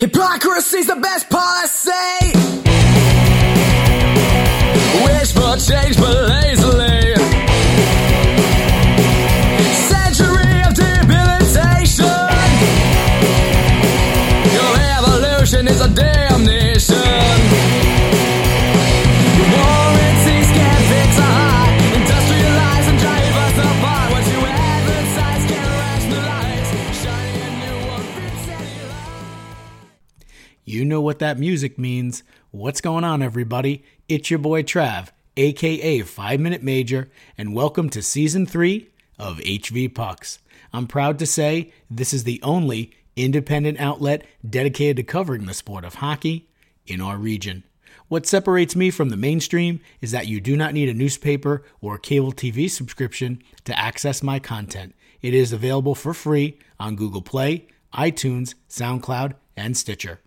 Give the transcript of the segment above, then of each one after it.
Hypocrisy's the best policy. Wish for change, but lazily. Know what that music means. What's going on, everybody? It's your boy Trav, aka 5 Minute Major, and welcome to Season 3 of HV Pucks. I'm proud to say this is the only independent outlet dedicated to covering the sport of hockey in our region. What separates me from the mainstream is that you do not need a newspaper or cable TV subscription to access my content. It is available for free on Google Play, iTunes, SoundCloud, and Stitcher.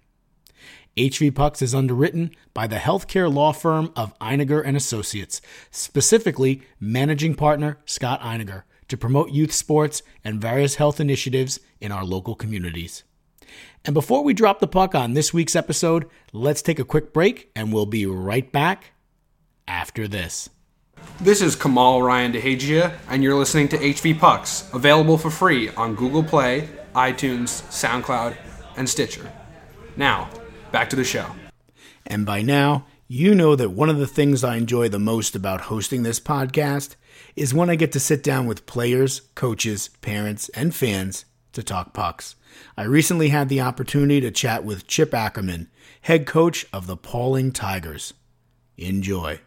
HV Pucks is underwritten by the healthcare law firm of Einiger and Associates, specifically managing partner Scott Einiger, to promote youth sports and various health initiatives in our local communities. And before we drop the puck on this week's episode, let's take a quick break and we'll be right back after this. This is Kamal Ryan DeHagia, and you're listening to HV Pucks, available for free on Google Play, iTunes, SoundCloud, and Stitcher. Now, back to the show. And by now, you know that one of the things I enjoy the most about hosting this podcast is when I get to sit down with players, coaches, parents, and fans to talk pucks. I recently had the opportunity to chat with Chip Ackerman, head coach of the Pawling Tigers. Enjoy.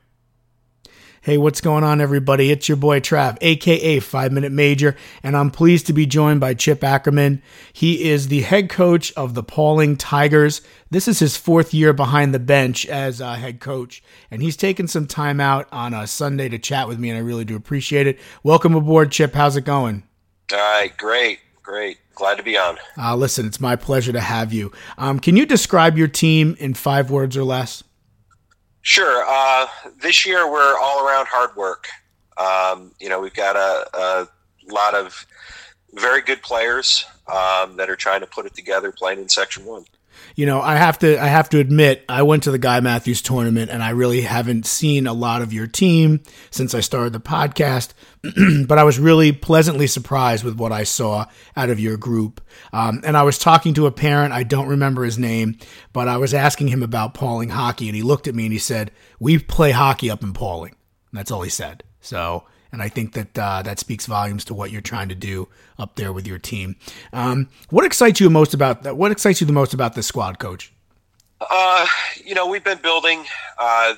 Hey, what's going on, everybody? It's your boy Trav, aka Five Minute Major, and I'm pleased to be joined by Chip Ackerman. He is the head coach of the Pawling Tigers. This is his fourth year behind the bench as a head coach, and he's taken some time out on a Sunday to chat with me, and I really do appreciate it. Welcome aboard, Chip. How's it going? All right, great, great. Glad to be on. Uh, listen, it's my pleasure to have you. Um, can you describe your team in five words or less? Sure. Uh, this year we're all around hard work. Um, you know, we've got a, a lot of very good players um, that are trying to put it together playing in Section 1. You know, I have to I have to admit, I went to the Guy Matthews tournament and I really haven't seen a lot of your team since I started the podcast, but I was really pleasantly surprised with what I saw out of your group. Um, and I was talking to a parent, I don't remember his name, but I was asking him about Pawling hockey, and he looked at me and he said, "We play hockey up in Pawling." And that's all he said. So and I think that uh, that speaks volumes to what you're trying to do up there with your team. Um, what excites you most about that? What excites you the most about this squad, Coach? Uh, you know, we've been building. Uh,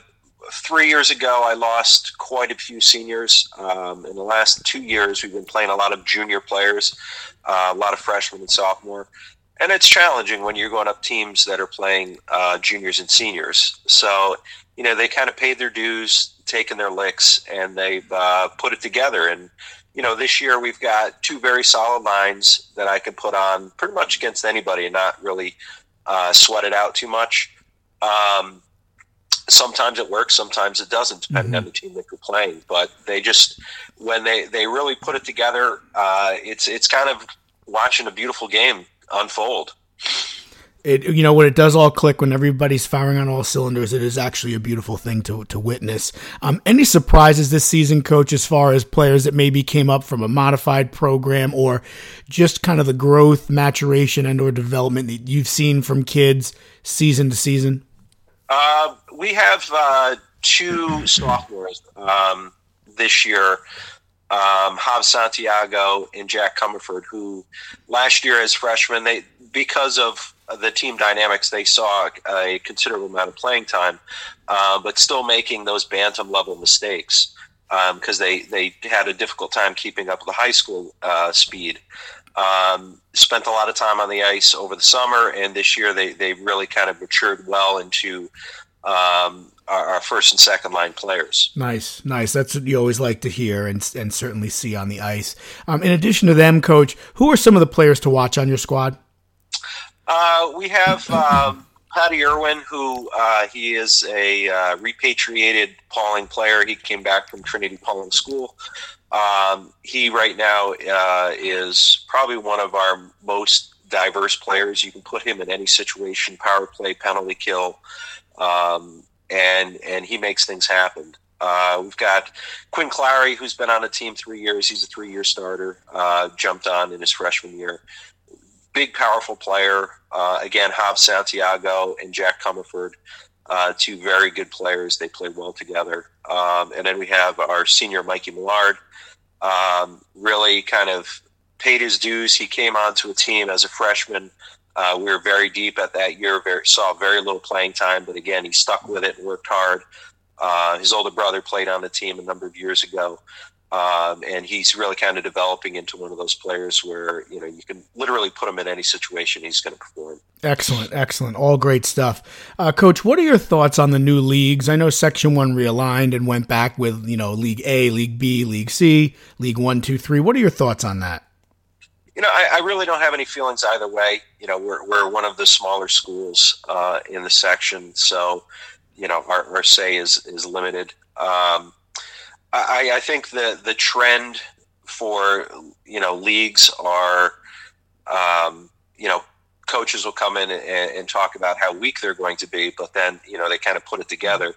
three years ago, I lost quite a few seniors. Um, in the last two years, we've been playing a lot of junior players, uh, a lot of freshmen and sophomore. And it's challenging when you're going up teams that are playing uh, juniors and seniors. So, you know, they kind of paid their dues, taken their licks, and they've uh, put it together. And you know, this year we've got two very solid lines that I can put on pretty much against anybody and not really uh, sweat it out too much. Um, sometimes it works, sometimes it doesn't, depending Mhm. on the team that you're playing. But they just when they they really put it together, uh, it's it's kind of watching a beautiful game unfold. It you know when it does all click when everybody's firing on all cylinders, it is actually a beautiful thing to to witness. Um, any surprises this season, Coach, as far as players that maybe came up from a modified program or just kind of the growth, maturation, and or development that you've seen from kids season to season? Uh, we have uh, two sophomores um, this year, um, Hav Santiago and Jack Comerford, who last year as freshmen, they because of the team dynamics, they saw a considerable amount of playing time, uh, but still making those bantam level mistakes because they, they had a difficult time keeping up with the high school uh, speed. Um, spent a lot of time on the ice over the summer, and this year they, they really kind of matured well into um, our, our first and second line players. Nice, nice. That's what you always like to hear and and certainly see on the ice. Um, in addition to them, Coach, who are some of the players to watch on your squad? Uh, we have um, Patty Irwin, who uh, he is a uh, repatriated Pawling player. He came back from Trinity-Pawling School. Um, he right now uh, is probably one of our most diverse players. You can put him in any situation, power play, penalty kill, um, and and he makes things happen. Uh, we've got Quinn Clary, who's been on the team three years. He's a three-year starter. Uh, jumped on in his freshman year. Big, powerful player. Uh, again, Hobbs Santiago and Jack Comerford, uh, two very good players. They play well together. Um, and then we have our senior Mikey Millard. Um, really kind of paid his dues. He came onto a team as a freshman. Uh, we were very deep at that year. Very, saw very little playing time, but again, he stuck with it and worked hard. Uh, his older brother played on the team a number of years ago, um, and he's really kind of developing into one of those players where you know you can literally put him in any situation, he's going to perform. Excellent, excellent, all great stuff, uh, Coach. What are your thoughts on the new leagues? I know Section One realigned and went back with you know League A, League B, League C, League One, Two, Three. What are your thoughts on that? You know, I, I really don't have any feelings either way. You know, we're, we're one of the smaller schools uh, in the section, so you know our, our say is is limited. Um, I, I think the the trend for you know leagues are um, you know coaches will come in and, and, talk about how weak they're going to be, but then you know they kind of put it together.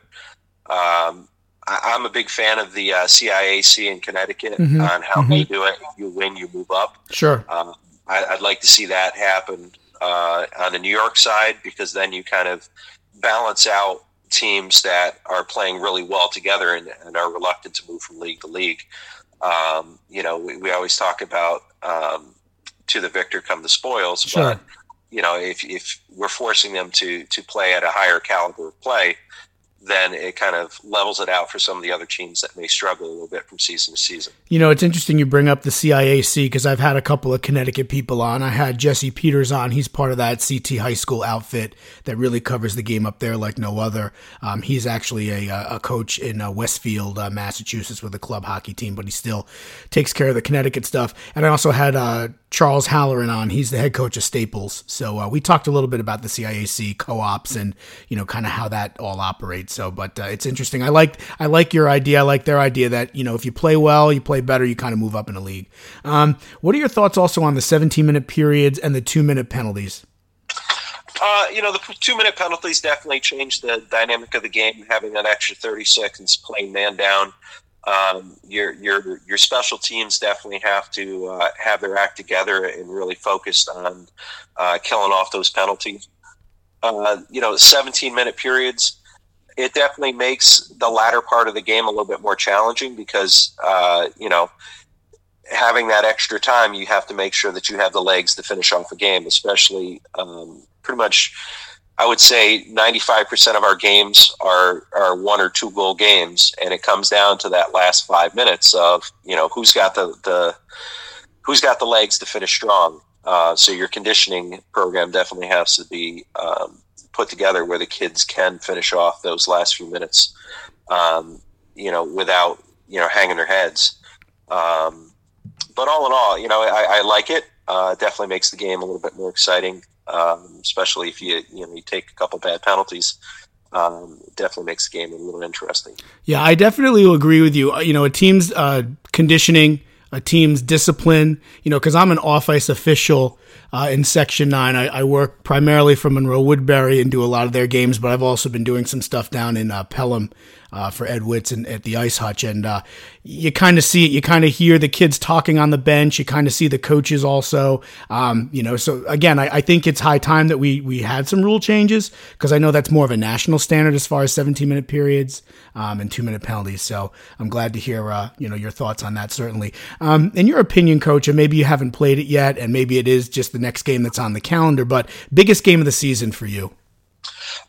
Um, I, am a big fan of the uh, CIAC in Connecticut Mhm. on how Mhm. they do it. You win, you move up. Sure. Um, I, I'd like to see that happen uh, on the New York side because then you kind of balance out teams that are playing really well together and, and are reluctant to move from league to league. Um, you know, we, we always talk about um, to the victor come the spoils, Sure. but you know, if, if we're forcing them to to play at a higher caliber of play, then it kind of levels it out for some of the other teams that may struggle a little bit from season to season. You know, it's interesting you bring up the CIAC because I've had a couple of Connecticut people on. I had Jesse Peters on. He's part of that CT high school outfit that really covers the game up there like no other. Um, he's actually a, a coach in uh, Westfield, uh, Massachusetts, with a club hockey team, but he still takes care of the Connecticut stuff. And I also had uh, Charles Halloran on. He's the head coach of Staples. So uh, we talked a little bit about the CIAC co-ops and you know kind of how that all operates. So, but uh, it's interesting. I like I like your idea. I like their idea that you know if you play well, you play better, you kind of move up in a league. Um, what are your thoughts also on the 17 minute periods and the two minute penalties? Uh, you know, the two minute penalties definitely changed the dynamic of the game. Having that extra 30 seconds playing man down. Um, your your your special teams definitely have to uh, have their act together and really focused on uh, killing off those penalties. Uh, you know, 17 minute periods. It definitely makes the latter part of the game a little bit more challenging because uh, you know having that extra time, you have to make sure that you have the legs to finish off a game, especially um, pretty much. I would say 95% of our games are, are one or two goal games, and it comes down to that last five minutes of you know who's got the, the who's got the legs to finish strong. Uh, so your conditioning program definitely has to be um, put together where the kids can finish off those last few minutes, um, you know, without you know hanging their heads. Um, but all in all, you know, I, I like it. Uh, definitely makes the game a little bit more exciting, um, especially if you you know you take a couple bad penalties. Um, definitely makes the game a little interesting. Yeah, I definitely agree with you. Uh, You know, a team's uh, conditioning, a team's discipline. You know, because I'm an off ice official uh, in Section Nine. I, I work primarily from Monroe Woodbury and do a lot of their games, but I've also been doing some stuff down in uh, Pelham uh, for Ed Witz and at the Ice Hutch, and uh, you kind of see it. You kind of hear the kids talking on the bench. You kind of see the coaches also. Um, you know, so again, I, I think it's high time that we we had some rule changes because I know that's more of a national standard as far as 17 minute periods um, and two minute penalties. So I'm glad to hear uh, you know your thoughts on that. Certainly, um, in your opinion, coach, and maybe you haven't played it yet, and maybe it is just the next game that's on the calendar, but biggest game of the season for you.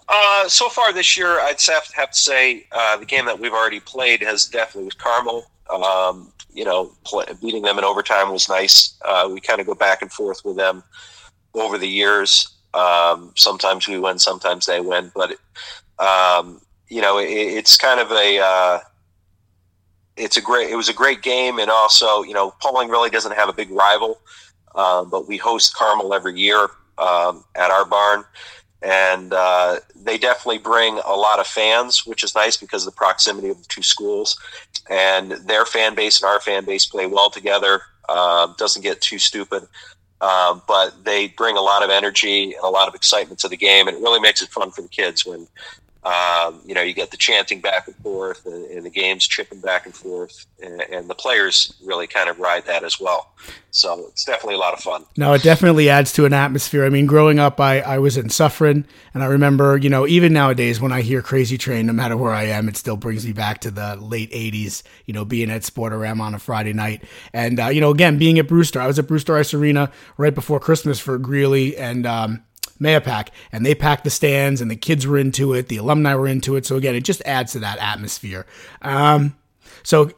Uh, so far this year, I'd have to, have to say uh, the game that we've already played has definitely was Carmel. Um, you know, play, beating them in overtime was nice. Uh, we kind of go back and forth with them over the years. Um, sometimes we win, sometimes they win, but um, you know, it, it's kind of a uh, it's a great it was a great game, and also you know, Pawling really doesn't have a big rival, um, but we host Carmel every year um, at our barn and uh, they definitely bring a lot of fans, which is nice because of the proximity of the two schools, and their fan base and our fan base play well together. Uh, doesn't get too stupid, Um, but they bring a lot of energy and a lot of excitement to the game, and it really makes it fun for the kids when um, you know you get the chanting back and forth, and, and the games chipping back and forth, and, and the players really kind of ride that as well. So it's definitely a lot of fun. No, it definitely adds to an atmosphere. I mean, growing up, I, I was in Suffern, and I remember, you know, even nowadays when I hear Crazy Train, no matter where I am, it still brings me back to the late 80s, you know, being at Sport-O-Rama on a Friday night. And, uh, you know, again, being at Brewster, I was at Brewster Ice Arena right before Christmas for Greeley and um, Mahopac, and they packed the stands, and the kids were into it, the alumni were into it. So, again, it just adds to that atmosphere. Um, so,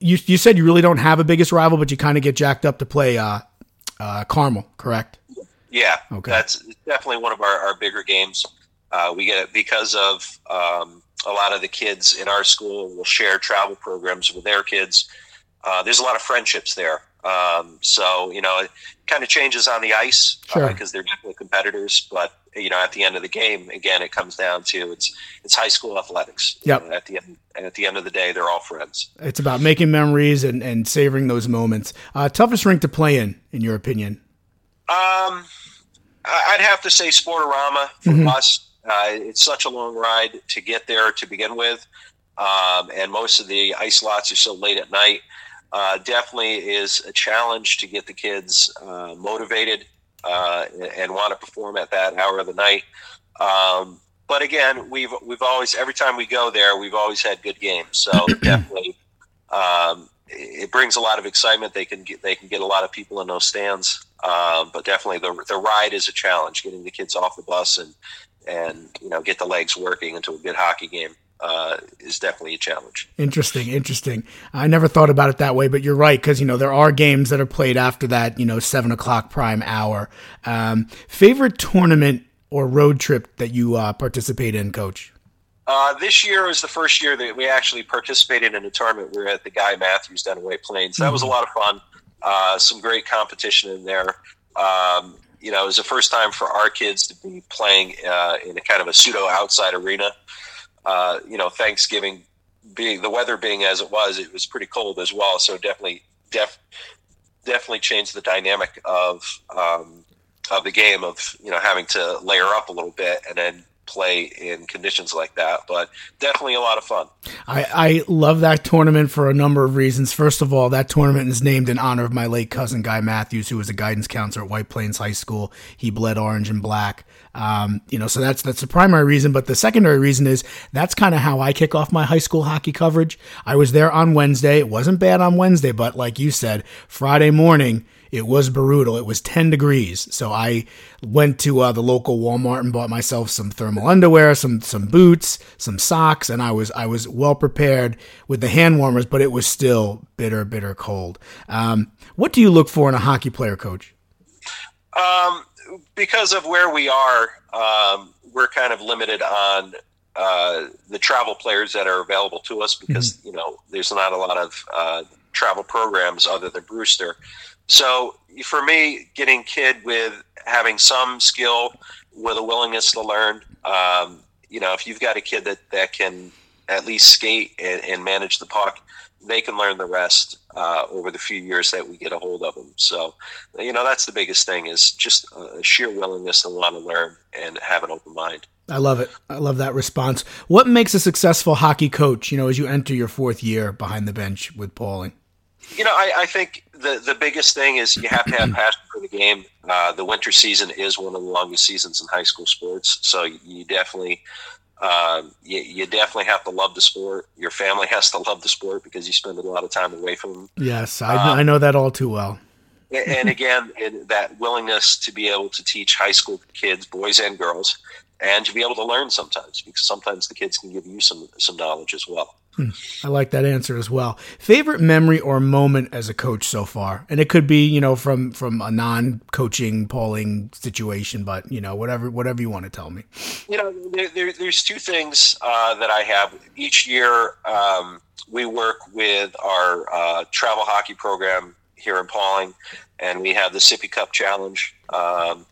you, you said you really don't have a biggest rival, but you kind of get jacked up to play uh, uh, Carmel, correct? Yeah, Okay. that's definitely one of our, our bigger games. Uh, we get it because of um, a lot of the kids in our school will share travel programs with their kids. Uh, there's a lot of friendships there. Um, so, you know, it kind of changes on the ice Sure. because they're definitely competitors. But, you know, at the end of the game, again, it comes down to it's it's high school athletics. You Yep. know, At the end, and at the end of the day, they're all friends. It's about making memories and, and savoring those moments. Uh, toughest rink to play in, in your opinion? Um, I'd have to say Sport-O-Rama for us. Uh, it's such a long ride to get there to begin with, um, and most of the ice lots are so late at night. Uh, definitely is a challenge to get the kids uh, motivated uh, and want to perform at that hour of the night. Um, but again, we've we've always every time we go there, we've always had good games. So definitely, um, it brings a lot of excitement. They can get they can get a lot of people in those stands. Um, but definitely, the the ride is a challenge. Getting the kids off the bus and and you know get the legs working into a good hockey game uh, is definitely a challenge. Interesting, interesting. I never thought about it that way, but you're right because you know there are games that are played after that, you know, seven o'clock prime hour. Um, favorite tournament or road trip that you uh, participate in, Coach? Uh, this year was the first year that we actually participated in a tournament. We were at the Guy Matthews down in White Plains. That was a lot of fun. Uh, some great competition in there. Um, you know, it was the first time for our kids to be playing uh, in a kind of a pseudo outside arena. Uh, you know, Thanksgiving being the weather being as it was, it was pretty cold as well. So definitely, def, definitely changed the dynamic of um, of the game of you know having to layer up a little bit and then play in conditions like that. But definitely a lot of fun. I, I love that tournament for a number of reasons. First of all, that tournament is named in honor of my late cousin Guy Matthews, who was a guidance counselor at White Plains High School. He bled orange and black. Um, you know, so that's that's the primary reason. But the secondary reason is that's kind of how I kick off my high school hockey coverage. I was there on Wednesday. It wasn't bad on Wednesday, but like you said, Friday morning it was brutal. It was 10 degrees. So I went to uh, the local Walmart and bought myself some thermal underwear, some some boots, some socks, and I was I was well prepared with the hand warmers, but it was still bitter, bitter cold. Um, what do you look for in a hockey player, coach? Um, because of where we are, um, we're kind of limited on uh, the travel players that are available to us because you know there's not a lot of uh, travel programs other than Brewster. So for me, getting kid with having some skill with a willingness to learn, um, you know, if you've got a kid that that can at least skate and, and manage the puck, they can learn the rest uh, over the few years that we get a hold of them. So, you know, that's the biggest thing is just a sheer willingness to want to learn and have an open mind. I love it. I love that response. What makes a successful hockey coach, you know, as you enter your fourth year behind the bench with Pawling? You know, I, I think the the biggest thing is you have to have passion for the game. Uh, the winter season is one of the longest seasons in high school sports, so you definitely. Um, you, you definitely have to love the sport. Your family has to love the sport because you spend a lot of time away from them. Yes, I, I know that all too well. And again, in that willingness to be able to teach high school kids, boys and girls, and to be able to learn sometimes, because sometimes the kids can give you some some knowledge as well. I like that answer as well. Favorite memory or moment as a coach so far, and it could be you know from from a non-coaching Pawling situation, but you know whatever whatever you want to tell me. You know, there, there, there's two things uh, that I have each year. Um, we work with our uh, travel hockey program here in Pawling, and we have the Sippy Cup Challenge. Um,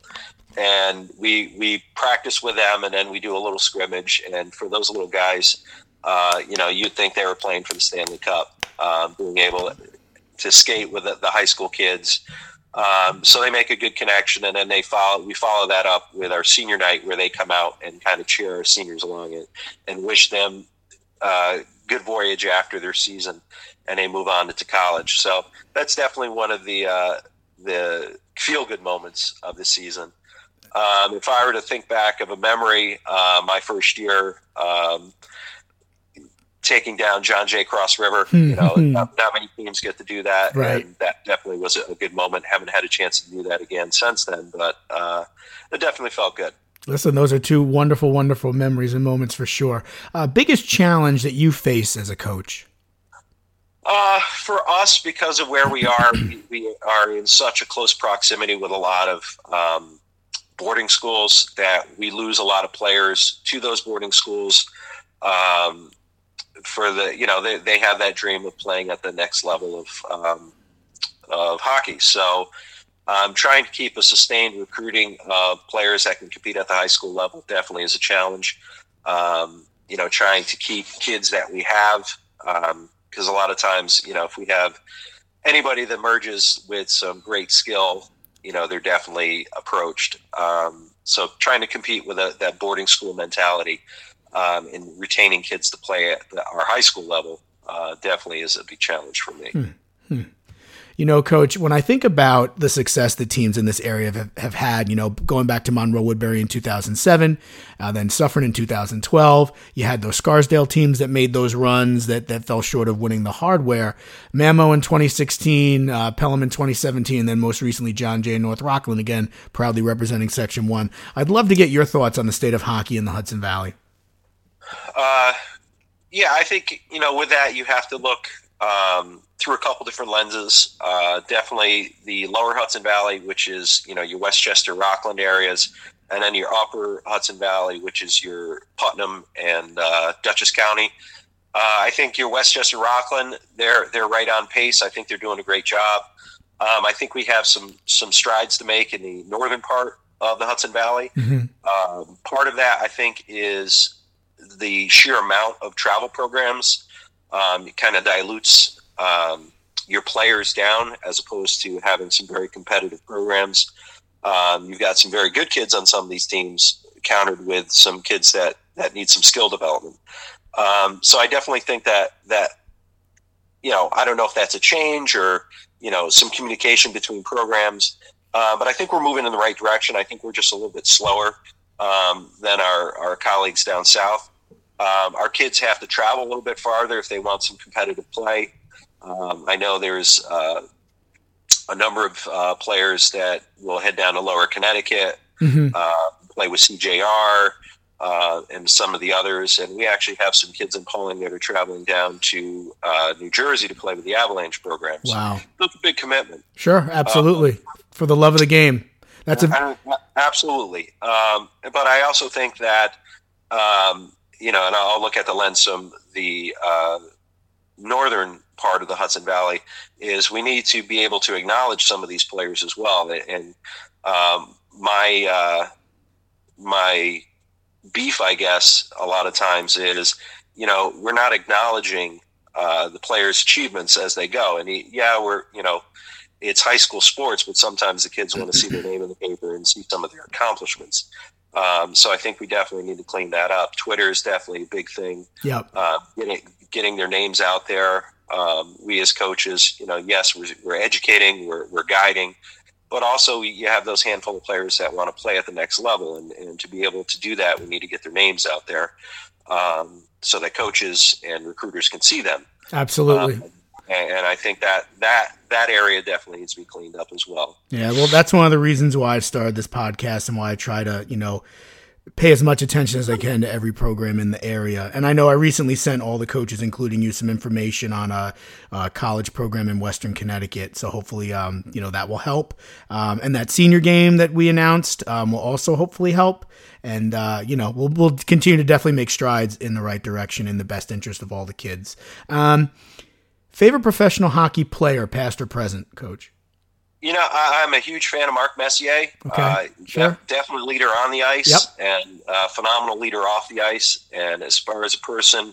and we we practice with them, and then we do a little scrimmage. And for those little guys, uh, you know, you'd think they were playing for the Stanley Cup, um, being able to skate with the, the high school kids, Um, so they make a good connection, and then they follow. We follow that up with our senior night, where they come out and kind of cheer our seniors along and, and wish them uh, good voyage after their season, and they move on to college. So that's definitely one of the uh, the feel good moments of the season. Um, if I were to think back of a memory, uh, my first year. Um, taking down John Jay Cross River. You know, not, not many teams get to do that, Right. and that definitely was a, a good moment. Haven't had a chance to do that again since then, but uh, it definitely felt good. Listen, those are two wonderful, wonderful memories and moments for sure. Uh, biggest challenge that you face as a coach? Uh, for us, because of where we are, we, we are in such a close proximity with a lot of um, boarding schools that we lose a lot of players to those boarding schools. Um, for the, you know, they, they have that dream of playing at the next level of um, of hockey. So, um, trying to keep a sustained recruiting of players that can compete at the high school level definitely is a challenge. Um, you know, trying to keep kids that we have because a lot of times, you know, if we have anybody that merges with some great skill, you know, they're definitely approached. Um, so trying to compete with a, that boarding school mentality um, and retaining kids to play at the, our high school level uh, definitely is a big challenge for me. You know, coach, when I think about the success that teams in this area have, have had, you know, going back to Monroe Woodbury in 2007, uh, then Suffern in 2012, you had those Scarsdale teams that made those runs that, that fell short of winning the hardware. Mamo in 2016, uh, Pelham in 2017, and then most recently John Jay North Rockland, again, proudly representing Section 1. I'd love to get your thoughts on the state of hockey in the Hudson Valley. Uh, yeah, I think you know with that you have to look um, through a couple different lenses. Uh, definitely the lower Hudson Valley, which is you know your Westchester, Rockland areas, and then your upper Hudson Valley, which is your Putnam and uh, Dutchess County. Uh, I think your Westchester, Rockland, they're they're right on pace. I think they're doing a great job. Um, I think we have some some strides to make in the northern part of the Hudson Valley. Um, part of that, I think, is the sheer amount of travel programs. Um, kind of dilutes um, your players down as opposed to having some very competitive programs. Um, you've got some very good kids on some of these teams, countered with some kids that that need some skill development. Um, so I definitely think that that you know I don't know if that's a change or you know some communication between programs, uh, but I think we're moving in the right direction. I think we're just a little bit slower um, than our, our colleagues down south. Um, our kids have to travel a little bit farther if they want some competitive play. Um, I know there's uh, a number of uh, players that will head down to Lower Connecticut, uh, play with CJR, uh, and some of the others. And we actually have some kids in Pawling that are traveling down to uh, New Jersey to play with the Avalanche programs. Wow. That's a big commitment. Sure, absolutely. For the love of the game. That's a Uh, absolutely. Um, but I also think that, um, you know, and I'll look at the lens from the uh, northern part of the Hudson Valley, is we need to be able to acknowledge some of these players as well. And um, my uh, my beef, I guess, a lot of times is, you know, we're not acknowledging uh, the players' achievements as they go. And he, yeah, we're, you know, it's high school sports, but sometimes the kids want to see their name in the paper and see some of their accomplishments. Um, so I think we definitely need to clean that up. Twitter is definitely a big thing. yep. Uh, getting getting their names out there. Um, we as coaches, you know, yes, we're, we're educating, we're, we're guiding, but also you have those handful of players that want to play at the next level, and, and to be able to do that, we need to get their names out there um, so that coaches and recruiters can see them. Absolutely. Um, and, and I think that that that area definitely needs to be cleaned up as well. Yeah, well, that's one of the reasons why I started this podcast and why I try to, you know, pay as much attention as I can to every program in the area. And I know I recently sent all the coaches, including you, some information on a, a college program in Western Connecticut. So hopefully, um, you know, that will help. Um, and that senior game that we announced um, will also hopefully help. And uh, you know, we'll we'll continue to definitely make strides in the right direction in the best interest of all the kids. Favorite professional hockey player, past or present, coach? You know, I, I'm a huge fan of Mark Messier. Okay, Uh, sure. def- definitely leader on the ice Yep. and uh, phenomenal leader off the ice. And as far as a person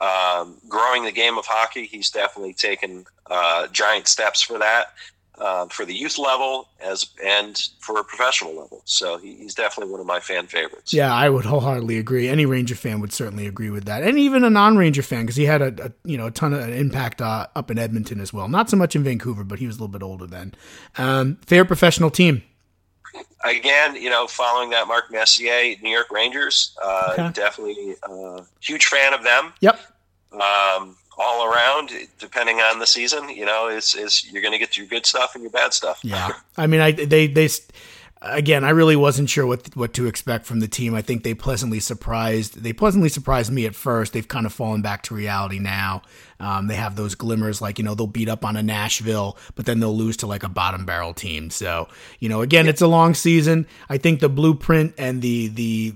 um, growing the game of hockey, he's definitely taken uh, giant steps for that. Uh, for the youth level as and for a professional level. So he, he's definitely one of my fan favorites. Yeah, I would wholeheartedly agree. Any Ranger fan would certainly agree with that, and even a non-Ranger fan because he had a, a you know a ton of impact uh, up in Edmonton as well. Not so much in Vancouver, but he was a little bit older then. Um, favorite professional team. Again, you know, following that Mark Messier, New York Rangers, uh, Okay. definitely uh, huge fan of them. Yep. Um, all around, depending on the season, you know, is is you're going to get your good stuff and your bad stuff. Yeah, I mean, I they they again, I really wasn't sure what what to expect from the team. I think they pleasantly surprised. They pleasantly surprised me at first. They've kind of fallen back to reality now. Um, they have those glimmers, like you know, they'll beat up on a Nashville, but then they'll lose to like a bottom barrel team. So you know, again, it's a long season. I think the blueprint and the the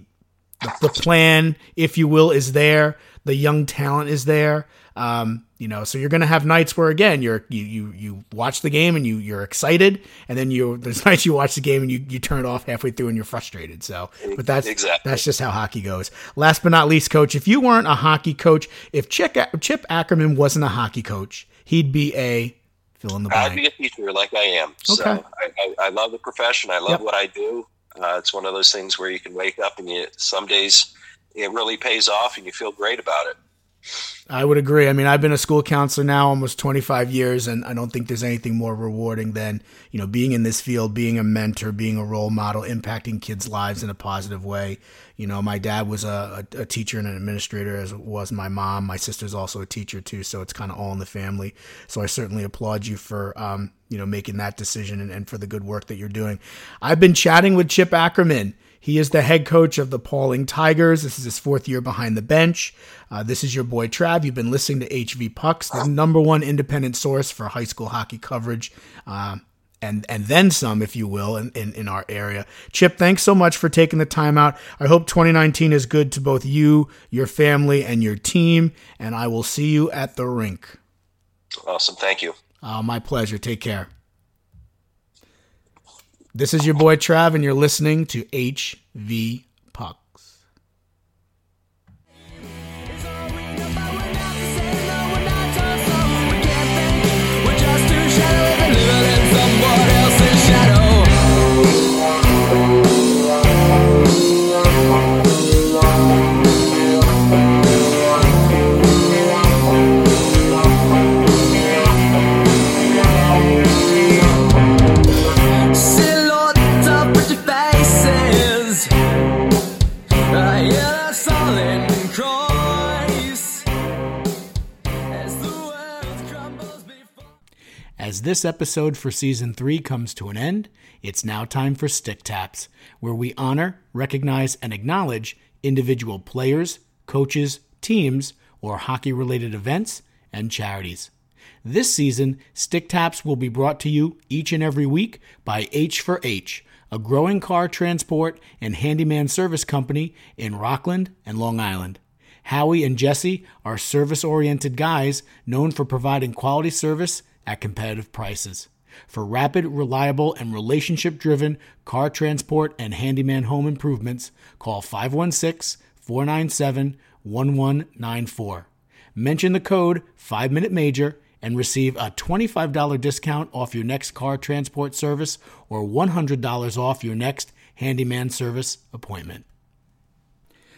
the, the plan, if you will, is there. The young talent is there. Um, you know, so you're going to have nights where again you're you you you watch the game and you you're excited, and then you there's nights you watch the game and you you turn it off halfway through and you're frustrated. So, but that's Exactly. that's just how hockey goes. Last but not least, coach, if you weren't a hockey coach, if Chip Chip Ackerman wasn't a hockey coach, he'd be a fill in the blank. I'd be a teacher like I am. So I, I, I love the profession. I love Yep. what I do. Uh, it's one of those things where you can wake up and you some days it really pays off and you feel great about it. I would agree. I mean, I've been a school counselor now almost 25 years, and I don't think there's anything more rewarding than, you know, being in this field, being a mentor, being a role model, impacting kids' lives in a positive way. You know, my dad was a, a, teacher and an administrator, as was my mom. My sister's also a teacher, too, so it's kind of all in the family. So I certainly applaud you for, um, you know, making that decision and, and for the good work that you're doing. I've been chatting with Chip Ackerman. He is the head coach of the Pawling Tigers. This is his fourth year behind the bench. Uh, this is your boy Trav. You've been listening to HV Pucks, the number one independent source for high school hockey coverage, uh, and and then some, if you will, in, in in our area. Chip, thanks so much for taking the time out. I hope 2019 is good to both you, your family, and your team. And I will see you at the rink. Awesome. Thank you. Uh, my pleasure. Take care. This is your boy Trav, and you're listening to HV this episode for season three comes to an end, it's now time for Stick Taps, where we honor, recognize, and acknowledge individual players, coaches, teams, or hockey related events and charities. This season, Stick Taps will be brought to you each and every week by H for H, a growing car transport and handyman service company in Rockland and Long Island. Howie and Jesse are service oriented guys known for providing quality service at competitive prices. For rapid, reliable, and relationship driven car transport and handyman home improvements, call 516 497 1194. Mention the code 5 Minute Major and receive a $25 discount off your next car transport service or $100 off your next handyman service appointment.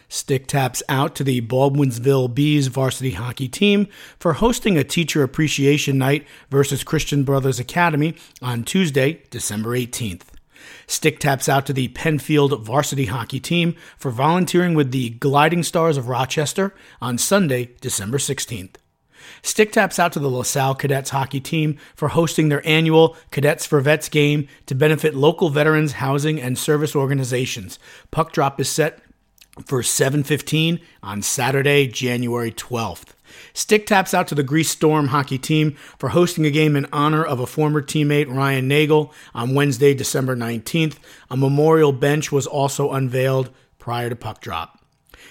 Stick taps out to the Baldwinsville Bees varsity hockey team for hosting a teacher appreciation night versus Christian Brothers Academy on Tuesday, December 18th. Stick taps out to the Penfield varsity hockey team for volunteering with the Gliding Stars of Rochester on Sunday, December 16th. Stick taps out to the LaSalle Cadets hockey team for hosting their annual Cadets for Vets game to benefit local veterans, housing, and service organizations. Puck drop is set for 7:15 on Saturday, January 12th. Stick taps out to the Greece Storm hockey team for hosting a game in honor of a former teammate Ryan Nagel on Wednesday, December 19th. A memorial bench was also unveiled prior to puck drop.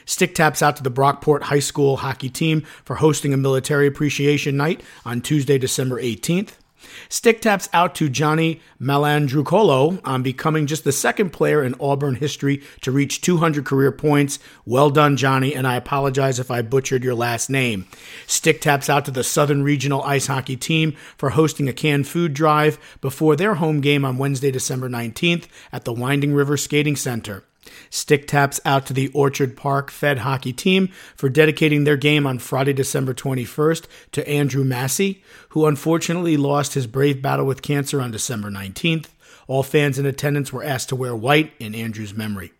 Stick taps out to the Brockport High School hockey team for hosting a military appreciation night on Tuesday, December 18th. Stick taps out to Johnny Malandrucolo on becoming just the second player in Auburn history to reach 200 career points. Well done, Johnny, and I apologize if I butchered your last name. Stick taps out to the Southern Regional Ice Hockey Team for hosting a canned food drive before their home game on Wednesday, December 19th at the Winding River Skating Center. Stick taps out to the Orchard Park Fed hockey team for dedicating their game on Friday, December 21st to Andrew Massey, who unfortunately lost his brave battle with cancer on December 19th. All fans in attendance were asked to wear white in Andrew's memory.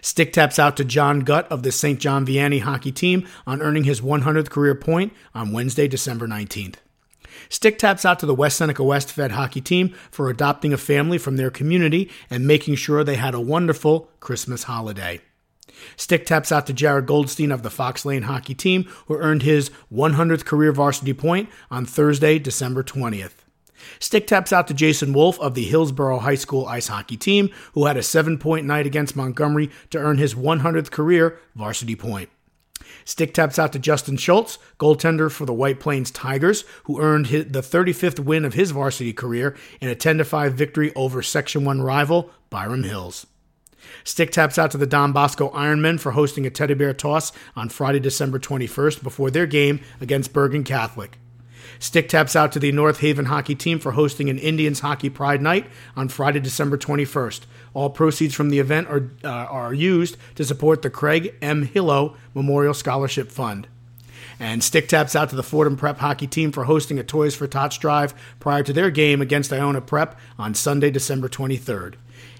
Stick taps out to John Gutt of the St. John Vianney hockey team on earning his 100th career point on Wednesday, December 19th. Stick taps out to the West Seneca West Fed hockey team for adopting a family from their community and making sure they had a wonderful Christmas holiday. Stick taps out to Jared Goldstein of the Fox Lane hockey team, who earned his 100th career varsity point on Thursday, December 20th. Stick taps out to Jason Wolf of the Hillsborough High School ice hockey team, who had a seven point night against Montgomery to earn his 100th career varsity point. Stick taps out to Justin Schultz, goaltender for the White Plains Tigers, who earned his, the 35th win of his varsity career in a 10 5 victory over Section 1 rival Byram Hills. Stick taps out to the Don Bosco Ironmen for hosting a teddy bear toss on Friday, December 21st before their game against Bergen Catholic. Stick taps out to the North Haven hockey team for hosting an Indians Hockey Pride Night on Friday, December 21st. All proceeds from the event are, uh, are used to support the Craig M. Hillo Memorial Scholarship Fund. And stick taps out to the Fordham Prep hockey team for hosting a Toys for Tots drive prior to their game against Iona Prep on Sunday, December 23rd.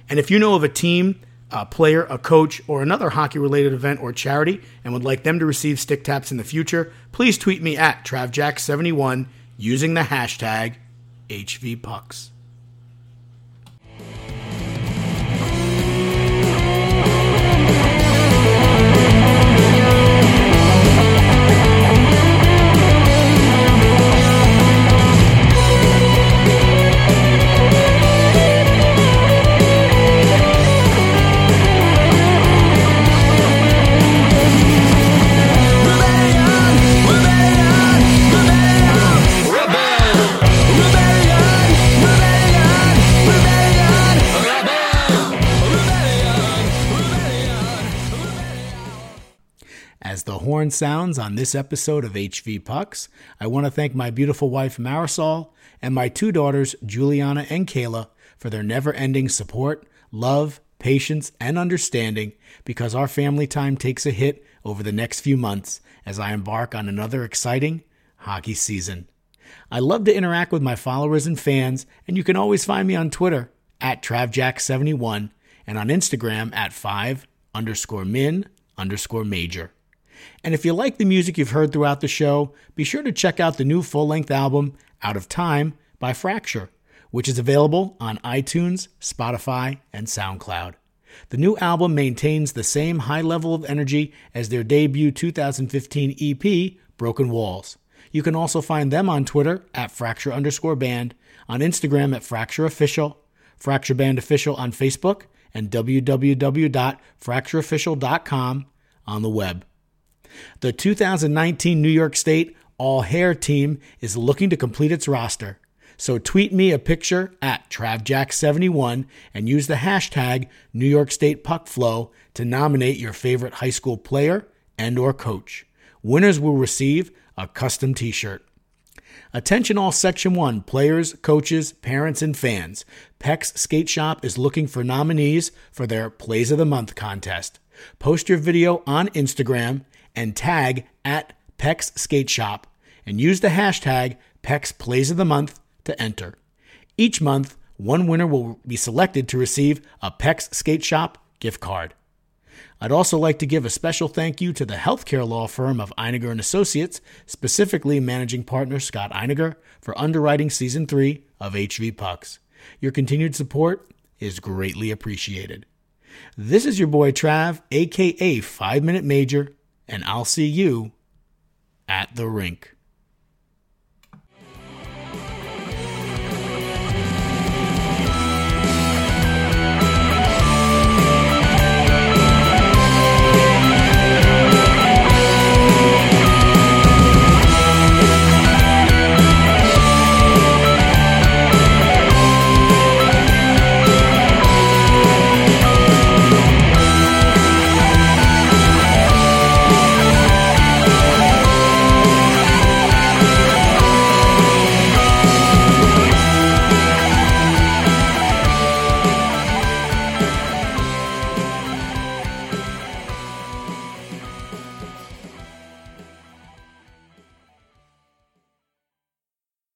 And if you know of a team, a player, a coach, or another hockey related event or charity and would like them to receive stick taps in the future, please tweet me at TravJack71 using the hashtag HVPucks. Horn sounds on this episode of HV Pucks, I want to thank my beautiful wife Marisol and my two daughters Juliana and Kayla for their never ending support, love, patience, and understanding because our family time takes a hit over the next few months as I embark on another exciting hockey season. I love to interact with my followers and fans, and you can always find me on Twitter at TravJack71 and on Instagram at 5 underscore min underscore major. And if you like the music you've heard throughout the show, be sure to check out the new full length album, Out of Time, by Fracture, which is available on iTunes, Spotify, and SoundCloud. The new album maintains the same high level of energy as their debut 2015 EP, Broken Walls. You can also find them on Twitter at Fracture underscore band, on Instagram at Fracture Official, Fracture Band Official on Facebook, and www.fractureofficial.com on the web. The 2019 New York State All Hair team is looking to complete its roster. So tweet me a picture at TravJack71 and use the hashtag New York State Puck Flow to nominate your favorite high school player and or coach. Winners will receive a custom t-shirt. Attention all Section 1 players, coaches, parents, and fans. PEX Skate Shop is looking for nominees for their Plays of the Month contest. Post your video on Instagram and tag at PEX Skate Shop and use the hashtag PEX Plays of the Month to enter. Each month, one winner will be selected to receive a PEX Skate Shop gift card. I'd also like to give a special thank you to the healthcare law firm of Einiger and Associates, specifically managing partner Scott Einiger, for underwriting season 3 of HV Pucks. Your continued support is greatly appreciated. This is your boy Trav, aka 5 Minute Major, and I'll see you at the rink.